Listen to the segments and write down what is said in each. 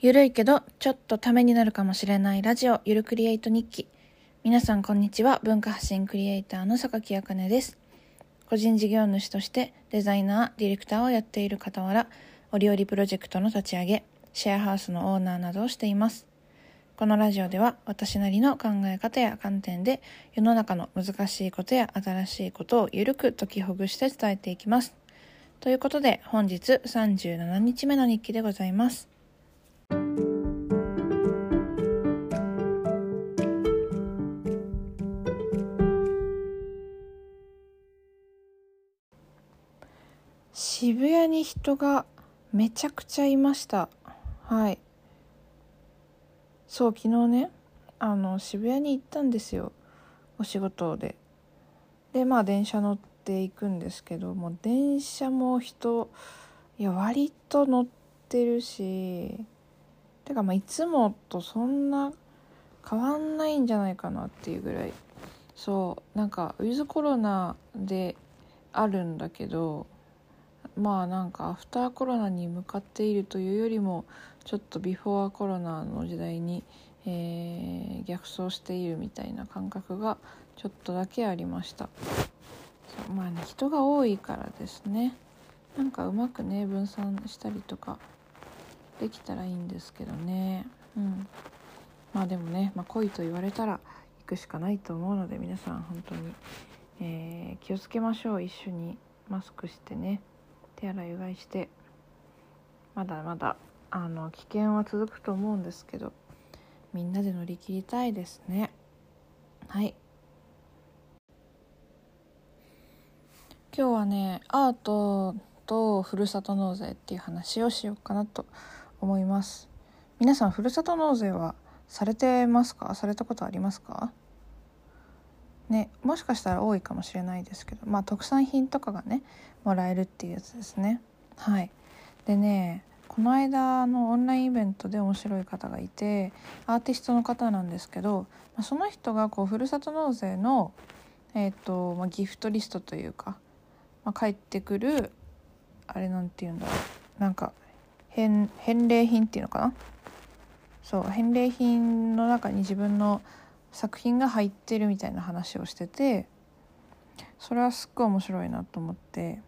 ゆるいけどちょっとためになるかもしれないラジオゆるクリエイト日記。皆さんこんにちは。文化発信クリエイターの榊あかねです。個人事業主としてデザイナーディレクターをやっている傍ら折々プロジェクトの立ち上げシェアハウスのオーナーなどをしています。このラジオでは私なりの考え方や観点で世の中の難しいことや新しいことをゆるく解きほぐして伝えていきます。ということで本日37日目の日記でございます。渋谷に人がめちゃくちゃいました。はい。そう昨日ねあの渋谷に行ったんですよ。お仕事で。でまあ電車乗っていくんですけども電車も人いや割と乗ってるしてかまあいつもとそんな変わんないんじゃないかなっていうぐらいそうなんかウィズコロナであるんだけどまあなんかアフターコロナに向かっているというよりもちょっとビフォーコロナの時代に、えー、逆走しているみたいな感覚がちょっとだけありました。まあね人が多いからですね。なんかうまくね分散したりとかできたらいいんですけどね。うん。まあでもね、まあ、来いと言われたら行くしかないと思うので皆さん本当に、えー、気をつけましょう。一緒にマスクしてね。手洗いうがいして。まだまだあの危険は続くと思うんですけどみんなで乗り切りたいですね。はい。今日はねアートとふるさと納税っていう話をしようかなと思います。皆さんふるさと納税はされてますか？されたことありますか？ねもしかしたら多いかもしれないですけどまあ特産品とかがねもらえるっていうやつですね。はい。でねこの間のオンラインイベントで面白い方がいてアーティストの方なんですけどその人がこうふるさと納税の、えーとまあ、ギフトリストというか、まあ、返ってくるあれなんて言うんだろう。なんか返返礼品っていうのかな？そう返礼品の中に自分の作品が入ってるみたいな話をしててそれはすっごい面白いなと思って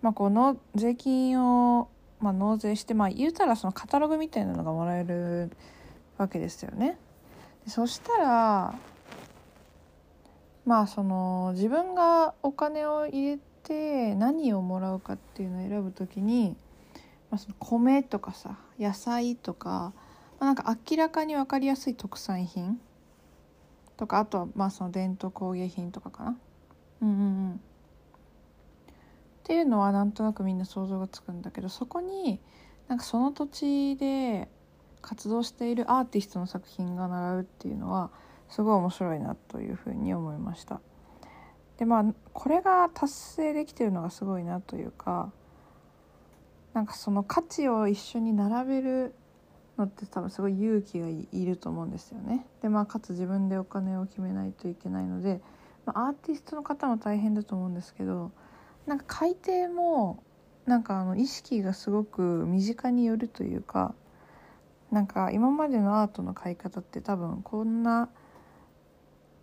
まあこの税金を、まあ、納税してまあ言うたらそのカタログみたいなのがもらえるわけですよね。そしたらまあその自分がお金を入れて何をもらうかっていうのを選ぶ時に、まあ、その米とかさ野菜とか、まあ、なんか明らかに分かりやすい特産品とかあとはまあその伝統工芸品とかかな。うんうんうんっていうのはなんとなくみんな想像がつくんだけどそこになんかその土地で活動しているアーティストの作品が並ぶっていうのはすごい面白いなというふうに思いました。でまあこれが達成できてるのがすごいなというかなんかその価値を一緒に並べるのって多分すごい勇気がいると思うんですよね。でまあかつ自分でお金を決めないといけないので、まあ、アーティストの方も大変だと思うんですけどなんか海底もなんかあの意識がすごく身近によるというかなんか今までのアートの買い方って多分こんな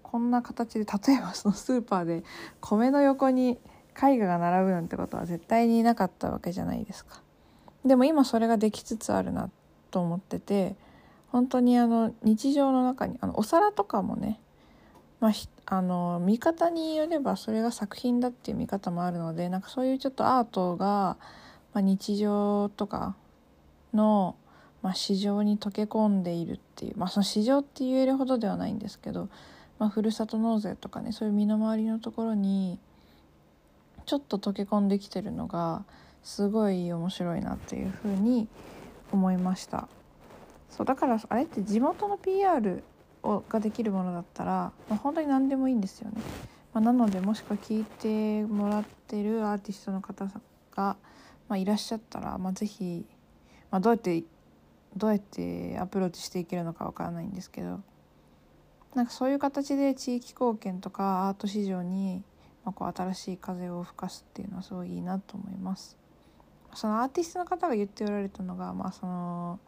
こんな形で例えばそのスーパーで米の横に絵画が並ぶなんてことは絶対になかったわけじゃないですか。でも今それができつつあるなと思ってて本当にあの日常の中にあのお皿とかもねまあ、あの見方によればそれが作品だっていう見方もあるのでなんかそういうちょっとアートが、まあ、日常とかの、まあ、市場に溶け込んでいるっていう、まあ、その市場って言えるほどではないんですけど、まあ、ふるさと納税とかねそういう身の回りのところにちょっと溶け込んできてるのがすごい面白いなっていうふうに思いましたそうだからあれって地元の PR をができるものだったら、まあ、本当に何でもいいんですよね。まあ、なのでもしくは聞いてもらってるアーティストの方が、まあ、いらっしゃったら、まあ、是非、まあ、どうやってどうやってアプローチしていけるのかわからないんですけどなんかそういう形で地域貢献とかアート市場に、まあ、こう新しい風を吹かすっていうのはすごいいいなと思います。そのアーティストの方が言っておられたのが、まあ、その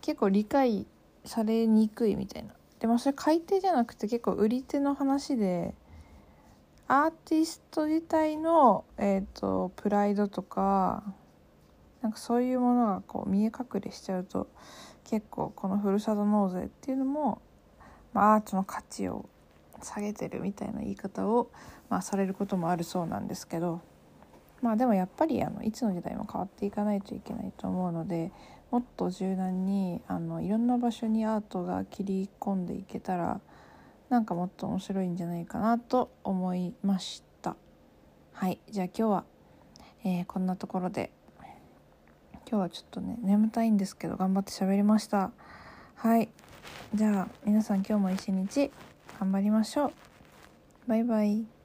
結構理解されにくいみたいなでもそれ買い手じゃなくて結構売り手の話でアーティスト自体の、えーと、プライドとかなんかそういうものがこう見え隠れしちゃうと結構このふるさと納税っていうのも、まあ、アートの価値を下げてるみたいな言い方を、まあ、されることもあるそうなんですけどまあでもやっぱりあのいつの時代も変わっていかないといけないと思うのでもっと柔軟にあのいろんな場所にアートが切り込んでいけたらなんかもっと面白いんじゃないかなと思いました。はいじゃあ今日は、えー、こんなところで今日はちょっとね眠たいんですけど頑張って喋りました。はいじゃあ皆さん今日も一日頑張りましょう。バイバイ。